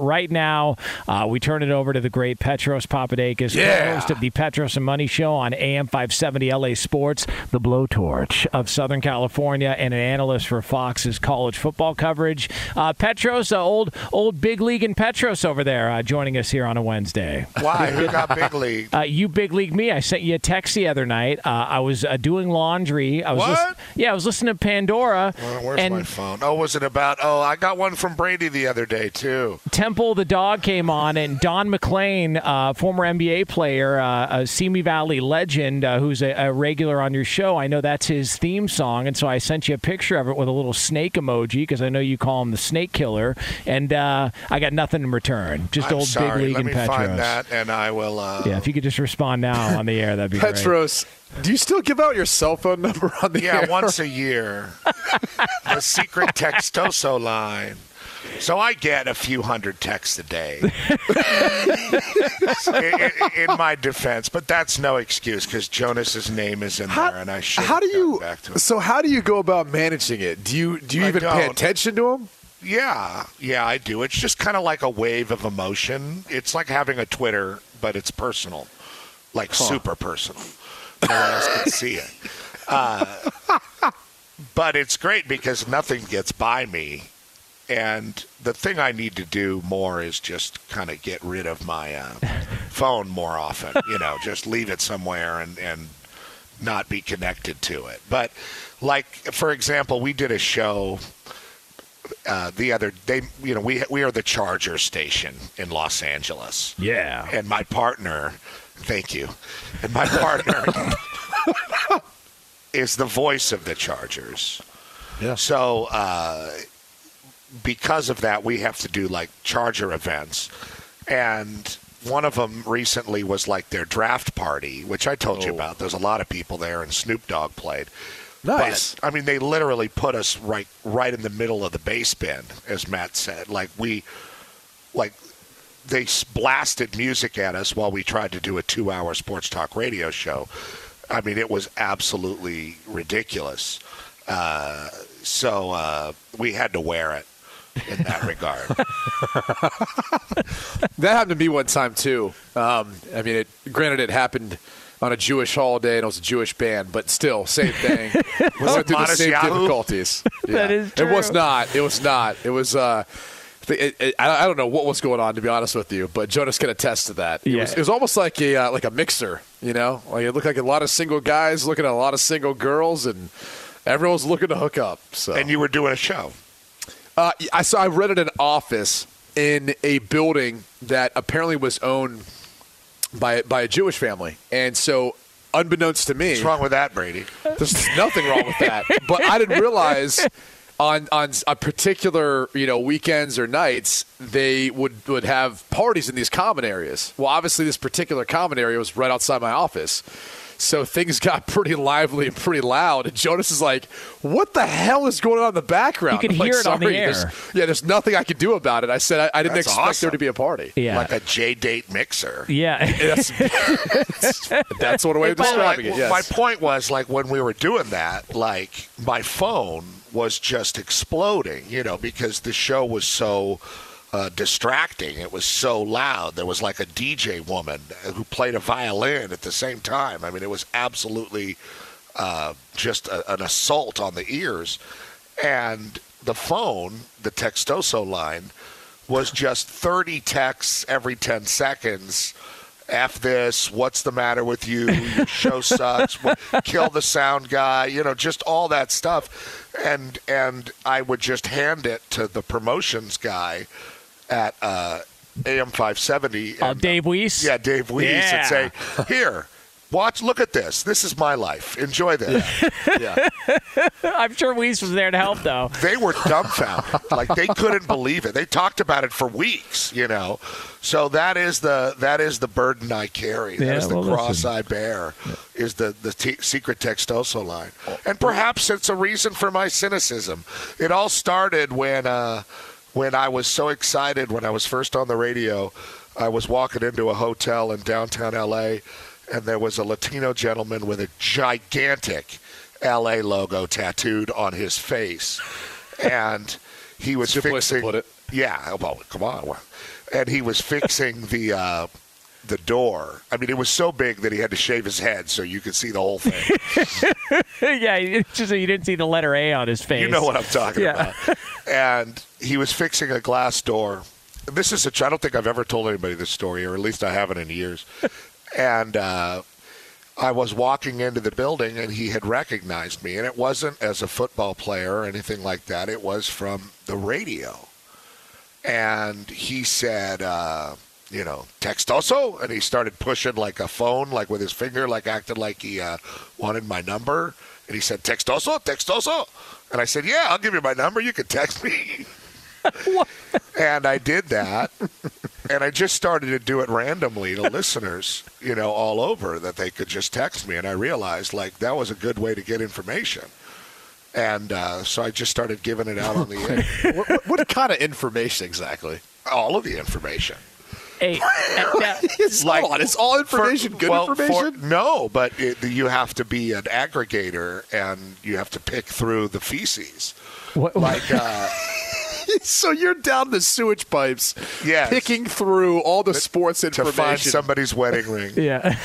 [SPEAKER 6] Right now, uh, we turn it over to the great Petros Papadakis,
[SPEAKER 7] Yeah.
[SPEAKER 6] host of the Petros and Money Show on AM 570 LA Sports, the blowtorch of Southern California, and an analyst for Fox's college football coverage. Uh, Petros, uh, old old big league in Petros over there, uh, joining us here on a Wednesday.
[SPEAKER 8] Why? Who got big league?
[SPEAKER 6] Uh, you big league me. I sent you a text the other night. Uh, I was uh, doing laundry. I was
[SPEAKER 8] What?
[SPEAKER 6] yeah, I was listening to Pandora.
[SPEAKER 8] Well, where's
[SPEAKER 6] and
[SPEAKER 8] my phone? Oh, was it about? Oh, I got one from Brady the other day too.
[SPEAKER 6] Temple the dog came on, and Don MacLean, uh, former NBA player, uh, a Simi Valley legend, uh, who's a, a regular on your show. I know that's his theme song, and so I sent you a picture of it with a little snake emoji because I know you call him the snake killer, and uh, I got nothing in return. Just
[SPEAKER 8] I'm
[SPEAKER 6] old
[SPEAKER 8] sorry.
[SPEAKER 6] big league
[SPEAKER 8] Let
[SPEAKER 6] and
[SPEAKER 8] me
[SPEAKER 6] Petros.
[SPEAKER 8] find that, and I will. Uh,
[SPEAKER 6] Yeah, if you could just respond now on the air, that'd be great.
[SPEAKER 2] Petros, do you still give out your cell phone number on the
[SPEAKER 8] Yeah,
[SPEAKER 2] air?
[SPEAKER 8] once a year. the secret Textoso line. So I get a few hundred texts a day. in, in- in my defense, but that's no excuse because Jonas's name is in
[SPEAKER 2] How,
[SPEAKER 8] there, and I should.
[SPEAKER 2] how do you?
[SPEAKER 8] back to him.
[SPEAKER 2] So how do you go about managing it? Do you do you
[SPEAKER 8] I
[SPEAKER 2] even pay
[SPEAKER 8] don't.
[SPEAKER 2] attention to them?
[SPEAKER 8] Yeah, yeah, I do. It's just kind of like a wave of emotion. It's like having a Twitter, but it's personal, like super personal. No one else can see it. Uh, but it's great because nothing gets by me. And the thing I need to do more is just kind of get rid of my uh, phone more often. You know, just leave it somewhere and, and not be connected to it. But, like, for example, we did a show uh, the other day. You know, we we are the Charger station in Los Angeles,
[SPEAKER 1] Yeah.
[SPEAKER 8] and my partner, thank you, and my partner is the voice of the Chargers.
[SPEAKER 2] Yeah.
[SPEAKER 8] So, uh, because of that, we have to do like Charger events, and one of them recently was like their draft party, which I told you
[SPEAKER 2] Oh.
[SPEAKER 8] about. There's a lot of people there, and Snoop Dogg played.
[SPEAKER 2] Nice.
[SPEAKER 8] But, I mean, they literally put us right right in the middle of the bass bin, as Matt said. Like we, like they blasted music at us while we tried to do a two-hour sports talk radio show. I mean, it was absolutely ridiculous. Uh, so uh, we had to wear it in that regard.
[SPEAKER 2] That happened to me one time too. Um, I mean, it, granted, it happened on a Jewish holiday and it was a Jewish band, but still, same thing. we went through the same
[SPEAKER 8] Yahoo?
[SPEAKER 2] difficulties.
[SPEAKER 1] That
[SPEAKER 2] Yeah.
[SPEAKER 1] is
[SPEAKER 2] It was not. It was not. It was. Uh, it, it, I I don't know what was going on to be honest with you, but Jonas can attest to that. It,
[SPEAKER 1] Yeah.
[SPEAKER 2] was, it was almost like a uh, like a mixer, you know. Like it looked like a lot of single guys looking at a lot of single girls, and everyone was looking to hook up. So
[SPEAKER 8] and you were doing a show.
[SPEAKER 2] Uh, I saw. I rented an office in a building that apparently was owned by by a Jewish family, and so unbeknownst to me,
[SPEAKER 8] What's wrong with that, Brady?
[SPEAKER 2] there's nothing wrong with that. But I didn't realize on on a particular you know weekends or nights they would would have parties in these common areas. Well, obviously this particular common area was right outside my office. So things got pretty lively and pretty loud, and Jonas is like, "What the hell is going on in the background?"
[SPEAKER 1] You can
[SPEAKER 2] I'm like,
[SPEAKER 1] hear it on the
[SPEAKER 2] "Sorry,
[SPEAKER 1] air."
[SPEAKER 2] there's- Yeah, there's nothing I could do about it. I said I, I didn't
[SPEAKER 8] That's
[SPEAKER 2] expect
[SPEAKER 8] awesome.
[SPEAKER 2] there to be a party.
[SPEAKER 1] Yeah.
[SPEAKER 8] Like a J date mixer.
[SPEAKER 1] yeah.
[SPEAKER 2] That's, that's one way of describing
[SPEAKER 8] like,
[SPEAKER 2] it. Yes.
[SPEAKER 8] My point was like when we were doing that, like my phone was just exploding, you know, because the show was so uh, distracting. It was so loud. There was like a DJ woman who played a violin at the same time. I mean, it was absolutely uh, just a, an assault on the ears. And the phone, the Textoso line, was just 30 texts every 10 seconds. F this, what's the matter with you? Your show sucks. Kill the sound guy, you know, just all that stuff. And and I would just hand it to the promotions guy at uh, AM 570.
[SPEAKER 1] Oh,
[SPEAKER 8] and,
[SPEAKER 1] Dave Weiss?
[SPEAKER 8] Yeah, Dave Weiss,
[SPEAKER 1] Yeah.
[SPEAKER 8] and say, "Here, watch, look at this. This is my life. Enjoy this."
[SPEAKER 2] yeah.
[SPEAKER 1] I'm sure Weiss was there to help, though.
[SPEAKER 8] they were dumbfounded. like they couldn't believe it. They talked about it for weeks, you know. So that is the that is the burden I carry. That
[SPEAKER 1] Yeah,
[SPEAKER 8] is the
[SPEAKER 1] well,
[SPEAKER 8] cross. I bear. Is the the t- secret Textoso line, and perhaps it's a reason for my cynicism. It all started when uh, when I was so excited when I was first on the radio. I was walking into a hotel in downtown L.A. and there was a Latino gentleman with a gigantic LA logo tattooed on his face. And he was
[SPEAKER 2] Good place to
[SPEAKER 8] fixing
[SPEAKER 2] put it.
[SPEAKER 8] Yeah, well, come on. And he was fixing the uh the door. I mean, it was so big that he had to shave his head so you could see the whole thing.
[SPEAKER 1] yeah, just so you didn't see the letter A on his face.
[SPEAKER 8] You know what I'm talking
[SPEAKER 1] Yeah.
[SPEAKER 8] about. And he was fixing a glass door. This is a. I don't think I've ever told anybody this story, or at least I haven't in years. And uh, I was walking into the building, and he had recognized me, and it wasn't as a football player or anything like that. It was from the radio. And he said, uh, you know, textoso, and he started pushing like a phone, like with his finger, like acted like he uh, wanted my number. And he said, textoso, textoso. And I said, yeah, I'll give you my number. You can text me. and I did that. and I just started to do it randomly to listeners, you know, all over that they could just text me. And I realized, like, that was a good way to get information. And uh, so I just started giving it out on the air.
[SPEAKER 2] what, what, what kind of information exactly?
[SPEAKER 8] All of the information.
[SPEAKER 1] Uh,
[SPEAKER 2] It's,
[SPEAKER 8] Like,
[SPEAKER 2] on, it's all information,
[SPEAKER 8] For-
[SPEAKER 2] good
[SPEAKER 8] well,
[SPEAKER 2] information.
[SPEAKER 8] For, no, but it, you have to be an aggregator and you have to pick through the feces.
[SPEAKER 1] what,
[SPEAKER 8] Like, uh,
[SPEAKER 2] so you're down the sewage pipes,
[SPEAKER 8] Yes.
[SPEAKER 2] picking through all the sports
[SPEAKER 8] to
[SPEAKER 2] information.
[SPEAKER 8] find somebody's wedding ring.
[SPEAKER 1] yeah.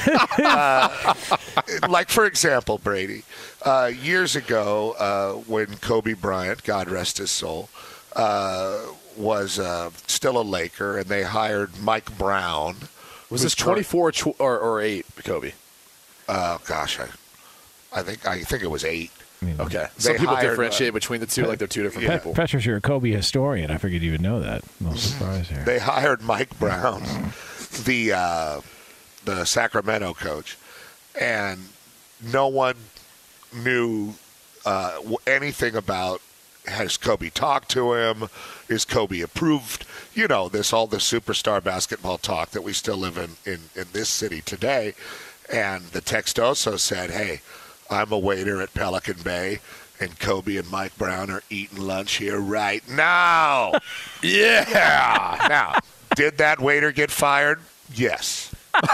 [SPEAKER 8] like for example, Brady, uh, years ago uh, when Kobe Bryant, God rest his soul, uh, was uh, still a Laker, and they hired Mike Brown.
[SPEAKER 2] was this 24 tw- or, or 8, Kobe?
[SPEAKER 8] Uh, gosh, I, I think I think it was eight.
[SPEAKER 2] Okay. Some
[SPEAKER 8] They
[SPEAKER 2] people
[SPEAKER 8] hired,
[SPEAKER 2] differentiate
[SPEAKER 8] uh,
[SPEAKER 2] between the two like they're two different
[SPEAKER 8] Yeah.
[SPEAKER 2] people.
[SPEAKER 1] Petros, you're a Kobe historian. I figured you would know that. No surprise here.
[SPEAKER 8] They hired Mike Brown, the uh, the Sacramento coach, and no one knew uh, anything about has Kobe talked to him? Is Kobe approved? You know, this all the superstar basketball talk that we still live in, in, in this city today. And the text also said, Hey, I'm a waiter at Pelican Bay and Kobe and Mike Brown are eating lunch here right now. yeah. Now, did that waiter get fired? Yes.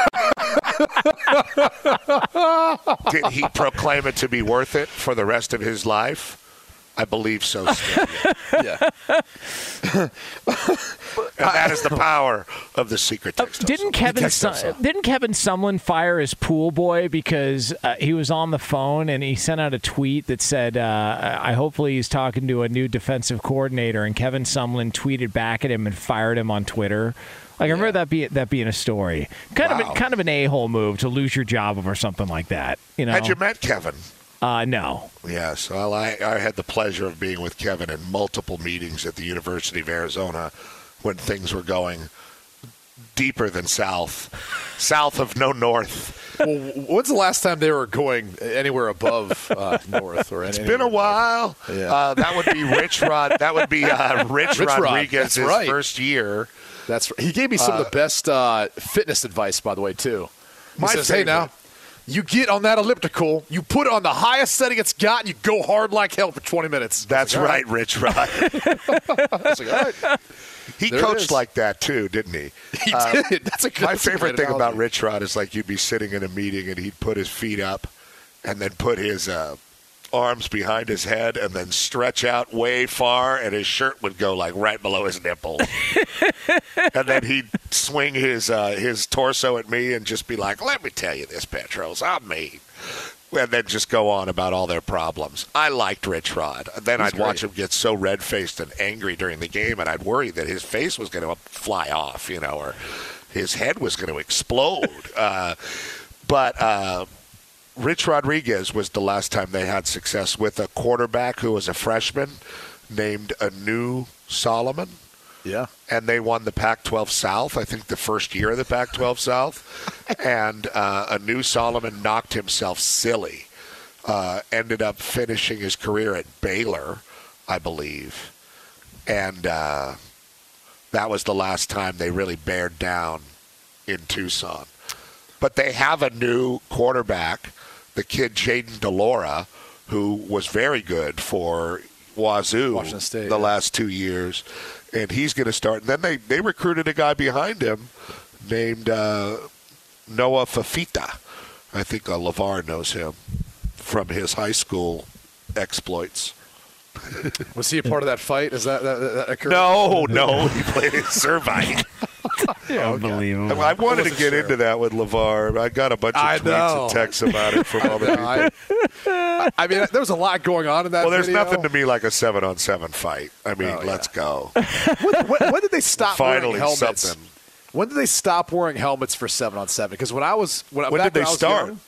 [SPEAKER 8] did he proclaim it to be worth it for the rest of his life? I believe so. Still.
[SPEAKER 2] yeah.
[SPEAKER 8] and that is the power of the secret text.
[SPEAKER 1] Uh, Didn't Kevin
[SPEAKER 2] text
[SPEAKER 1] Sum- didn't Kevin Sumlin fire his pool boy because uh, he was on the phone and he sent out a tweet that said, uh, "I hopefully he's talking to a new defensive coordinator." And Kevin Sumlin tweeted back at him and fired him on Twitter. Like I remember that be that being a story, kind of a, kind of an a hole move to lose your job over something like that. You know,
[SPEAKER 8] Had you met Kevin?
[SPEAKER 1] Uh, no,
[SPEAKER 8] Yes. Well, I, I had the pleasure of being with Kevin in multiple meetings at the University of Arizona when things were going deeper than south, south of no north.
[SPEAKER 2] well, when's the last time they were going anywhere above uh, north or
[SPEAKER 8] It's been a while.
[SPEAKER 2] Yeah.
[SPEAKER 8] Uh, that would be Rich Rod. That would be uh, Rich,
[SPEAKER 2] Rich Rod,
[SPEAKER 8] Rodriguez's
[SPEAKER 2] that's right.
[SPEAKER 8] first year.
[SPEAKER 2] That's he gave me some of the best uh, fitness advice, by the way, too. He
[SPEAKER 8] My
[SPEAKER 2] says, "Hey, now you get on that elliptical, you put it on the highest setting it's got, and you go hard like hell for 20 minutes."
[SPEAKER 8] That's
[SPEAKER 2] like,
[SPEAKER 8] right, Rich Rod.
[SPEAKER 2] Like, all right.
[SPEAKER 8] He
[SPEAKER 2] There
[SPEAKER 8] coached like that too, didn't he?
[SPEAKER 2] He
[SPEAKER 8] Uh,
[SPEAKER 2] did. That's a good.
[SPEAKER 8] My favorite
[SPEAKER 2] great
[SPEAKER 8] thing about. Rich Rod is like you'd be sitting in a meeting and he'd put his feet up and then put his uh, arms behind his head and then stretch out way far and his shirt would go like right below his nipple. and then he'd swing his uh, his torso at me and just be like, "Let me tell you this, Petros, I'm mean." And then just go on about all their problems. I liked Rich Rod. Then
[SPEAKER 2] He's
[SPEAKER 8] I'd watch him get so red faced and angry during the game, and I'd worry that his face was going to fly off, you know, or his head was going to explode. uh, but uh, Rich Rodriguez was the last time they had success with a quarterback who was a freshman named Anu Solomon.
[SPEAKER 2] Yeah.
[SPEAKER 8] And they won the Pac 12 South, I think the first year of the Pac 12 South. and uh, Anu Solomon knocked himself silly. Uh, ended up finishing his career at Baylor, I believe. And uh, that was the last time they really bared down in Tucson. But they have a new quarterback, the kid Jayden de Laura, who was very good for Wazoo
[SPEAKER 2] State,
[SPEAKER 8] the
[SPEAKER 2] yeah.
[SPEAKER 8] last two years, and he's going to start. And then they, they recruited a guy behind him named uh, Noah Fifita. I think uh, LeVar knows him from his high school exploits.
[SPEAKER 2] Was he a part of that fight? Is that that, that occurred?
[SPEAKER 8] No, no, he played in Servite.
[SPEAKER 1] unbelievable.
[SPEAKER 8] I wanted to get
[SPEAKER 2] sure.
[SPEAKER 8] into that with LeVar. I got a bunch of
[SPEAKER 2] I
[SPEAKER 8] tweets
[SPEAKER 2] know.
[SPEAKER 8] and texts about it from all the people.
[SPEAKER 2] I, I mean, there was a lot going on in that.
[SPEAKER 8] Well, there's
[SPEAKER 2] video.
[SPEAKER 8] nothing to me like a seven on seven fight. I mean,
[SPEAKER 2] Oh, yeah.
[SPEAKER 8] let's go.
[SPEAKER 2] when, when- when did they stop
[SPEAKER 8] Finally,
[SPEAKER 2] wearing helmets?
[SPEAKER 8] something.
[SPEAKER 2] When did they stop wearing helmets for seven on seven? Because when I was when,
[SPEAKER 8] When
[SPEAKER 2] back
[SPEAKER 8] did they
[SPEAKER 2] I was
[SPEAKER 8] start?
[SPEAKER 2] young,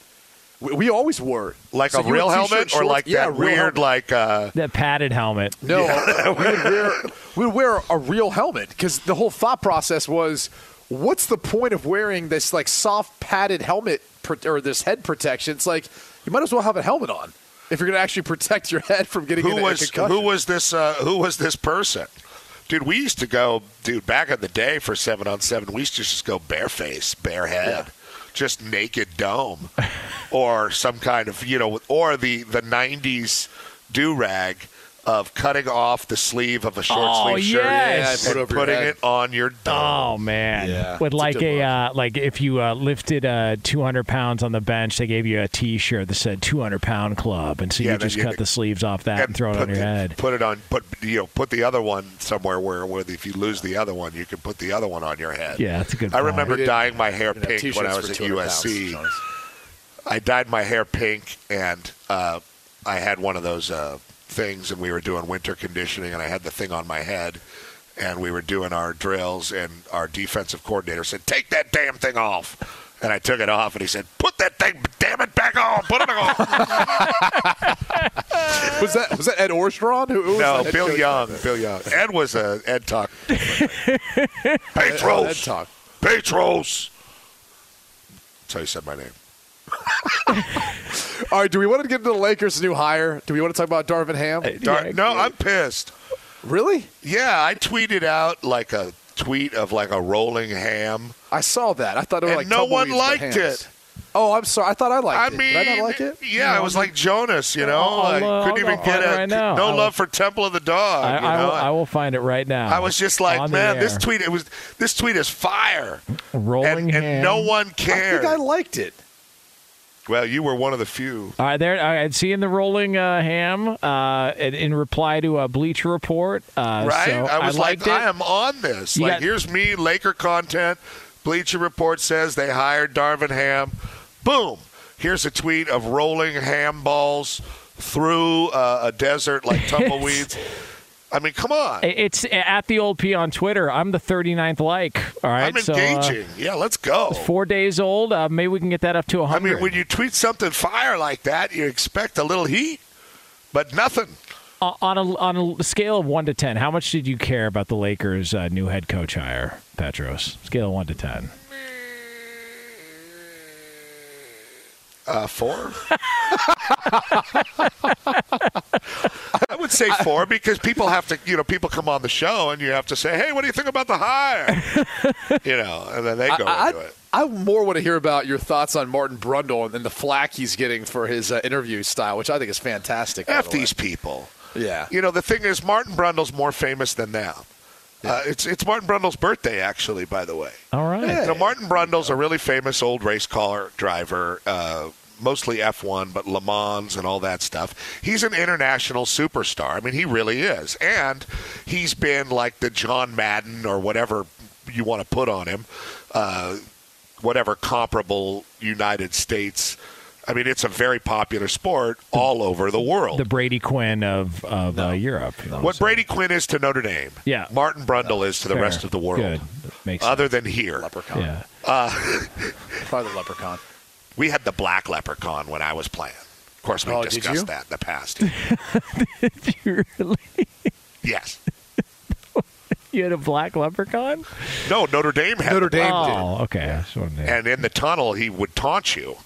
[SPEAKER 2] we, we always wore
[SPEAKER 8] Like
[SPEAKER 2] So
[SPEAKER 8] a real helmet, or like
[SPEAKER 2] yeah,
[SPEAKER 8] that weird,
[SPEAKER 2] helmet.
[SPEAKER 8] like uh,
[SPEAKER 1] that padded helmet.
[SPEAKER 2] No, we would wear we would wear a real helmet because the whole thought process was, what's the point of wearing this like soft padded helmet or this head protection? It's like you might as well have a helmet on if you're going to actually protect your head from getting
[SPEAKER 8] who
[SPEAKER 2] into a
[SPEAKER 8] was
[SPEAKER 2] concussion.
[SPEAKER 8] who was this? Uh, who was this person? Dude, we used to go, dude, back in the day for seven on seven, we used to just go bareface, bare head,
[SPEAKER 2] Yeah.
[SPEAKER 8] Just naked dome, or some kind of, you know, or the the '90s do rag of cutting off the sleeve of a short
[SPEAKER 1] Oh,
[SPEAKER 8] sleeve shirt
[SPEAKER 1] yes.
[SPEAKER 2] Yeah, put
[SPEAKER 8] and putting it on your dome.
[SPEAKER 1] Oh man!
[SPEAKER 2] Yeah,
[SPEAKER 1] with
[SPEAKER 2] it's a
[SPEAKER 1] like a, uh, like if you uh, lifted uh, 200 pounds on the bench, they gave you a T-shirt that said 200 pound club, and so
[SPEAKER 8] Yeah,
[SPEAKER 1] you just
[SPEAKER 8] you
[SPEAKER 1] cut the sleeves off that and, throw it on your
[SPEAKER 8] the-
[SPEAKER 1] head.
[SPEAKER 8] Put it on. Put you know. Put the other one somewhere where, where if you lose the other one, you can put the other one on your head.
[SPEAKER 1] Yeah, that's a good.
[SPEAKER 8] I
[SPEAKER 1] point.
[SPEAKER 8] remember
[SPEAKER 2] didn't-
[SPEAKER 8] dyeing my hair
[SPEAKER 2] We didn't
[SPEAKER 8] pink when I
[SPEAKER 2] t-shirts
[SPEAKER 8] was at
[SPEAKER 2] 200 pounds,
[SPEAKER 8] USC. I dyed my hair pink, and uh, I had one of those uh, things, and we were doing winter conditioning, and I had the thing on my head, and we were doing our drills, and our defensive coordinator said, "Take that damn thing off." And I took it off, and he said, "Put that thing, damn it, back on. Put it on."
[SPEAKER 2] Was that was that Ed Orgeron? Who, who was
[SPEAKER 8] no, Bill? Young. Bill Young. Ed was a Ed talk.
[SPEAKER 2] Ed
[SPEAKER 8] Petros.
[SPEAKER 2] talk.
[SPEAKER 8] Petros. That's how you said my name.
[SPEAKER 2] All right, do we want to get into the Lakers' new hire? Do we want to talk about Darvin Ham?
[SPEAKER 8] Dar-
[SPEAKER 1] Yeah,
[SPEAKER 8] no, I'm pissed.
[SPEAKER 2] Really?
[SPEAKER 8] Yeah, I tweeted out like a tweet of like a rolling ham.
[SPEAKER 2] I saw that. I thought it was
[SPEAKER 8] And
[SPEAKER 2] like
[SPEAKER 8] no one liked it.
[SPEAKER 2] Oh, I'm sorry. I thought I liked
[SPEAKER 8] I
[SPEAKER 2] it.
[SPEAKER 8] mean,
[SPEAKER 2] Did I not like it?
[SPEAKER 8] yeah, it was like Jonas, you know.
[SPEAKER 1] I'll,
[SPEAKER 8] I
[SPEAKER 1] uh,
[SPEAKER 8] couldn't
[SPEAKER 1] I'll
[SPEAKER 8] even
[SPEAKER 1] go
[SPEAKER 8] get
[SPEAKER 1] it right now.
[SPEAKER 8] no
[SPEAKER 1] I will-
[SPEAKER 8] love for Temple of the Dog.
[SPEAKER 1] I,
[SPEAKER 8] you
[SPEAKER 1] I, will, I will find it right now.
[SPEAKER 8] I was just like, man, this tweet it was this tweet is fire,
[SPEAKER 1] rolling
[SPEAKER 8] and, and no one
[SPEAKER 2] I
[SPEAKER 8] cared.
[SPEAKER 2] think I liked it.
[SPEAKER 8] Well, you were one of the few.
[SPEAKER 1] All right, there. I seeing the rolling uh, ham uh, in, in reply to a Bleacher Report. Uh,
[SPEAKER 8] right?
[SPEAKER 1] so
[SPEAKER 8] I was like,
[SPEAKER 1] liked it.
[SPEAKER 8] I am on this.
[SPEAKER 1] You
[SPEAKER 8] like,
[SPEAKER 1] got-
[SPEAKER 8] here's me, Laker content. Bleacher Report says they hired Darvin Ham. Boom. Here's a tweet of rolling ham balls through uh, a desert like tumbleweeds. I mean, come on.
[SPEAKER 1] It's at the old P on Twitter. I'm the 39th like. All right,
[SPEAKER 8] I'm
[SPEAKER 1] so, uh,
[SPEAKER 8] engaging. yeah, let's go.
[SPEAKER 1] four days old. Uh, maybe we can get that up to 100.
[SPEAKER 8] I mean, when you tweet something fire like that, you expect a little heat, but nothing.
[SPEAKER 1] Uh, on a on a scale of one to ten, how much did you care about the Lakers' uh, new head coach hire, Petros? Scale of one to ten.
[SPEAKER 8] Uh, four? I would say four because people have to, you know, people come on the show and you have to say, hey, what do you think about the hire? you know, and then they go
[SPEAKER 2] I,
[SPEAKER 8] into it.
[SPEAKER 2] I, I more want to hear about your thoughts on Martin Brundle and the flack he's getting for his uh, interview style, which I think is fantastic.
[SPEAKER 8] F
[SPEAKER 2] the
[SPEAKER 8] these people.
[SPEAKER 2] Yeah.
[SPEAKER 8] You know, the thing is, Martin Brundle's more famous than them. Uh, it's it's Martin Brundle's birthday, actually, by the way.
[SPEAKER 1] All right.
[SPEAKER 8] Know, Martin Brundle's a really famous old race car driver, uh, mostly F1, but Le Mans and all that stuff. He's an international superstar. I mean, he really is. And he's been like the John Madden or whatever you want to put on him, uh, whatever comparable United States. I mean, it's a very popular sport all over the world.
[SPEAKER 1] The Brady Quinn of of uh, Europe. you know,
[SPEAKER 8] what
[SPEAKER 1] so-
[SPEAKER 8] Brady Quinn is to Notre Dame,
[SPEAKER 1] Yeah.
[SPEAKER 8] Martin Brundle is to the
[SPEAKER 1] Fair.
[SPEAKER 8] rest of the world,
[SPEAKER 1] Good. Makes
[SPEAKER 8] other than here.
[SPEAKER 2] Leprechaun.
[SPEAKER 1] yeah.
[SPEAKER 2] Probably the leprechaun.
[SPEAKER 8] We had the black leprechaun when I was playing. Of course, we
[SPEAKER 2] Oh,
[SPEAKER 8] discussed that in the past.
[SPEAKER 1] Did really?
[SPEAKER 8] yes.
[SPEAKER 1] You had a black leprechaun?
[SPEAKER 8] No, Notre Dame had
[SPEAKER 2] Notre Dame
[SPEAKER 8] black-
[SPEAKER 2] did.
[SPEAKER 1] Oh, okay. I just wanted to-
[SPEAKER 8] And in the tunnel, he would taunt you,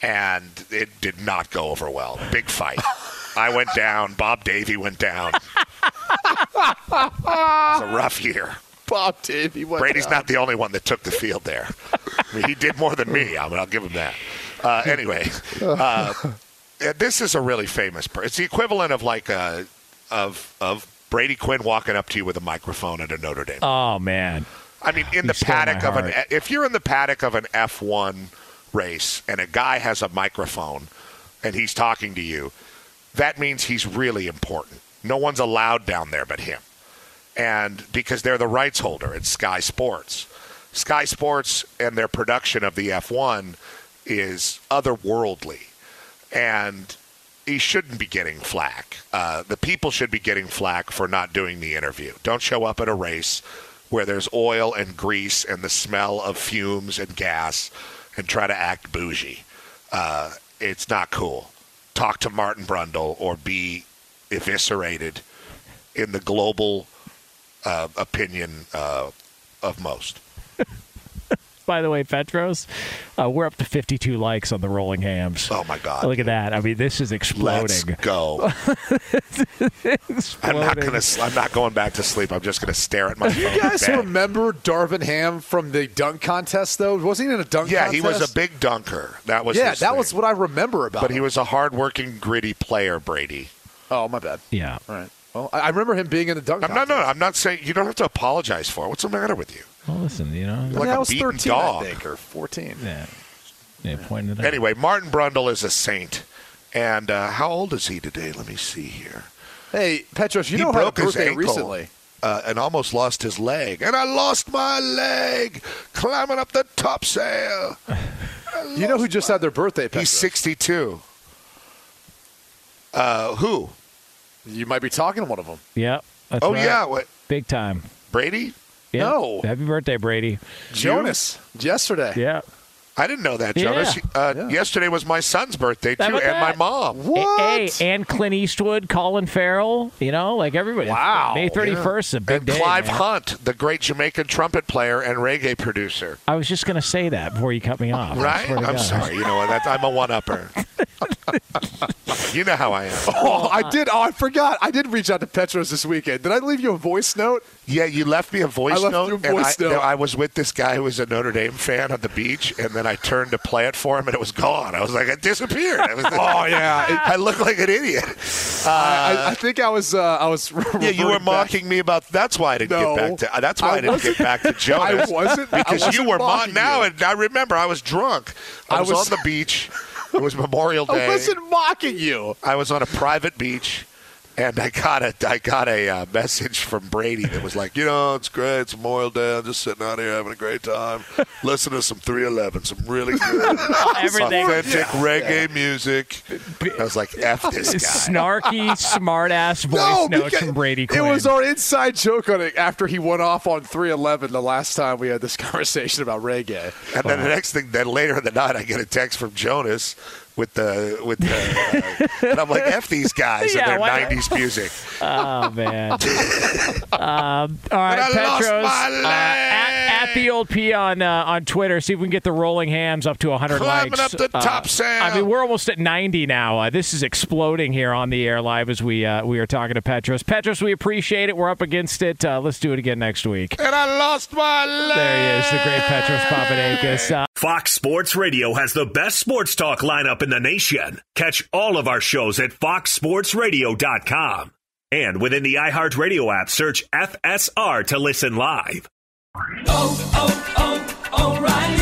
[SPEAKER 8] and it did not go over well. Big fight. I went down. Bob Davie went down. it was a rough year.
[SPEAKER 2] Bob Davie. went
[SPEAKER 8] Brady's
[SPEAKER 2] down.
[SPEAKER 8] not the only one that took the field there. I mean, he did more than me. I mean, I'll give him that. Uh, anyway, uh, this is a really famous person. It's the equivalent of like uh, of of Brady Quinn walking up to you with a microphone at a Notre Dame.
[SPEAKER 1] oh man.
[SPEAKER 8] I mean, in
[SPEAKER 1] You
[SPEAKER 8] the paddock of an if you're in the paddock of an F1 race and a guy has a microphone and he's talking to you, that means he's really important. No one's allowed down there but him. And because they're the rights holder, it's Sky Sports. Sky Sports and their production of the F1 is otherworldly. And he shouldn't be getting flack. Uh, the people should be getting flack for not doing the interview. Don't show up at a race where there's oil and grease and the smell of fumes and gas and try to act bougie. Uh, it's not cool. Talk to Martin Brundle or be eviscerated in the global uh, opinion uh, of most.
[SPEAKER 1] By the way, Petros, uh, we're up to 52 likes on the Rolling Hams.
[SPEAKER 8] Oh my God!
[SPEAKER 1] Look at that. I mean, this is exploding.
[SPEAKER 8] Let's
[SPEAKER 1] exploding.
[SPEAKER 8] go. I'm not gonna. I'm not going back to sleep. I'm just gonna stare at my
[SPEAKER 2] Do you guys
[SPEAKER 8] in bed.
[SPEAKER 2] remember Darvin Ham from the dunk contest, though? Wasn't he in a dunk
[SPEAKER 8] Yeah,
[SPEAKER 2] contest?
[SPEAKER 8] he was a big dunker. That was
[SPEAKER 2] Yeah,
[SPEAKER 8] his
[SPEAKER 2] that
[SPEAKER 8] thing.
[SPEAKER 2] was what I remember about
[SPEAKER 8] But he was a hardworking, gritty player, Brady.
[SPEAKER 2] Oh, my bad.
[SPEAKER 1] Yeah.
[SPEAKER 2] All right. Well, I I remember him being in the dunk
[SPEAKER 8] I'm not. No, I'm not saying you don't have to apologize for it. What's the matter with you?
[SPEAKER 1] Well, listen, you know,
[SPEAKER 8] You're like
[SPEAKER 2] that
[SPEAKER 8] a
[SPEAKER 2] was
[SPEAKER 8] beaten
[SPEAKER 2] 13,
[SPEAKER 8] dog.
[SPEAKER 2] I think, or 14.
[SPEAKER 1] yeah, yeah, pointed it out.
[SPEAKER 8] Anyway, Martin Brundle is a saint. And uh, how old is he today? Let me see here.
[SPEAKER 2] Hey, Petros, you
[SPEAKER 8] he
[SPEAKER 2] know how
[SPEAKER 8] broke
[SPEAKER 2] had a
[SPEAKER 8] his ankle
[SPEAKER 2] recently.
[SPEAKER 8] Uh, and almost lost his leg. And I lost my leg climbing up the topsail.
[SPEAKER 2] You know who just had their birthday, Petros?
[SPEAKER 8] He's 62. Uh, who?
[SPEAKER 2] You might be talking to one of them.
[SPEAKER 1] Yeah. That's
[SPEAKER 8] oh
[SPEAKER 1] right.
[SPEAKER 8] yeah, what?
[SPEAKER 1] Big time.
[SPEAKER 8] Brady?
[SPEAKER 1] Yeah.
[SPEAKER 2] No.
[SPEAKER 1] Happy birthday, Brady.
[SPEAKER 2] Jonas, yesterday.
[SPEAKER 1] Yeah.
[SPEAKER 8] I didn't know that,
[SPEAKER 1] Yeah.
[SPEAKER 8] Jonas. Uh,
[SPEAKER 2] Yeah.
[SPEAKER 8] Yesterday was my son's birthday too,
[SPEAKER 1] about
[SPEAKER 8] and my mom.
[SPEAKER 2] What?
[SPEAKER 1] Hey, and Clint Eastwood, Colin Farrell, you know, like everybody.
[SPEAKER 2] Wow.
[SPEAKER 1] May 31st is a big
[SPEAKER 8] And
[SPEAKER 1] day.
[SPEAKER 8] Clive
[SPEAKER 1] man.
[SPEAKER 8] Hunt, the great Jamaican trumpet player and reggae producer.
[SPEAKER 1] I was just going to say that before you cut me off.
[SPEAKER 8] Right? I'm
[SPEAKER 1] God.
[SPEAKER 8] sorry. You know what? That, I'm a one-upper. you know how I am.
[SPEAKER 2] Oh, I did. Oh, I forgot. I did reach out to Petros this weekend. Did I leave you a voice note?
[SPEAKER 8] Yeah, you left me a voice
[SPEAKER 2] I left
[SPEAKER 8] note,
[SPEAKER 2] you a
[SPEAKER 8] and
[SPEAKER 2] voice
[SPEAKER 8] I,
[SPEAKER 2] note.
[SPEAKER 8] I was with this guy who was a Notre Dame fan on the beach, and then I turned to play it for him, and it was gone. I was like, it disappeared. I was
[SPEAKER 2] Oh yeah.
[SPEAKER 8] I look like an idiot.
[SPEAKER 2] I, I think I was. Uh, I was.
[SPEAKER 8] Yeah, you were
[SPEAKER 2] reverting back.
[SPEAKER 8] mocking me about. That's why I didn't
[SPEAKER 2] No.
[SPEAKER 8] get back to. That's why I,
[SPEAKER 2] I
[SPEAKER 8] didn't get back to Jonas.
[SPEAKER 2] I wasn't-
[SPEAKER 8] because you
[SPEAKER 2] wasn't
[SPEAKER 8] were mo-
[SPEAKER 2] mocking
[SPEAKER 8] now. And I remember I was drunk. I,
[SPEAKER 2] I
[SPEAKER 8] was,
[SPEAKER 2] was-
[SPEAKER 8] on the beach. It was Memorial Day.
[SPEAKER 2] I wasn't mocking you.
[SPEAKER 8] I was on a private beach, and I got a I got a uh, message from Brady that was like, you know, it's great. It's Memorial Day. I'm just sitting out here having a great time. Listen to some 311, some really good,
[SPEAKER 1] Everything.
[SPEAKER 8] authentic reggae music. I was like, f this guy.
[SPEAKER 1] Snarky, smart ass voice
[SPEAKER 2] no,
[SPEAKER 1] notes from Brady
[SPEAKER 2] It was our inside joke on it after he went off on 311 the last time we had this conversation about reggae.
[SPEAKER 8] And then the next thing, then later in the night, I get a text from Jonas with the with the, uh, and I'm like, f these guys
[SPEAKER 1] Yeah,
[SPEAKER 8] and their
[SPEAKER 1] why-
[SPEAKER 8] '90s music.
[SPEAKER 1] Oh man. um, all right,
[SPEAKER 8] And I lost
[SPEAKER 1] Petros.
[SPEAKER 8] my
[SPEAKER 1] uh, at, at the old P on uh, on Twitter. See if we can get the rolling hams up to 100
[SPEAKER 8] Climbing
[SPEAKER 1] likes.
[SPEAKER 8] up the
[SPEAKER 1] Uh,
[SPEAKER 8] top sail.
[SPEAKER 1] I mean, we're almost at 90 now. Uh, this is exploding here on the air live as we uh, we are talking to Petros. Petros, we appreciate it. We're up against it. Uh, let's do it again next week.
[SPEAKER 8] and I lost my leg.
[SPEAKER 1] There he is, the great Petros Papadakis. Uh,
[SPEAKER 4] Fox Sports Radio has the best sports talk lineup in the nation. Catch all of our shows at foxsportsradio.com. And within the iHeartRadio app, search FSR to listen live.
[SPEAKER 9] Oh, oh, oh, O'Reilly.